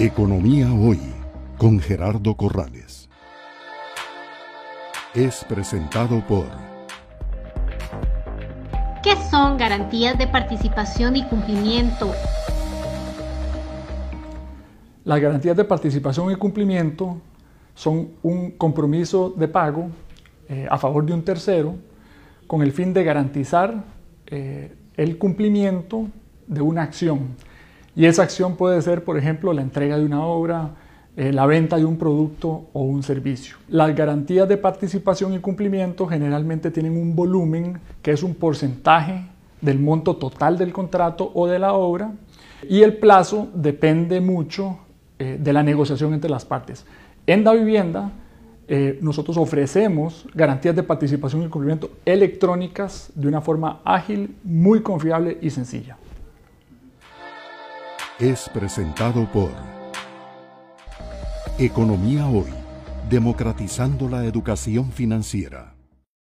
Economía Hoy con Gerardo Corrales. Es presentado por... ¿Qué son garantías de participación y cumplimiento? Las garantías de participación y cumplimiento son un compromiso de pago eh, a favor de un tercero con el fin de garantizar eh, el cumplimiento de una acción y esa acción puede ser, por ejemplo, la entrega de una obra, eh, la venta de un producto o un servicio. Las garantías de participación y cumplimiento generalmente tienen un volumen que es un porcentaje del monto total del contrato o de la obra y el plazo depende mucho eh, de la negociación entre las partes. En la vivienda, eh, nosotros ofrecemos garantías de participación y cumplimiento electrónicas de una forma ágil, muy confiable y sencilla es presentado por Economía Hoy, democratizando la educación financiera.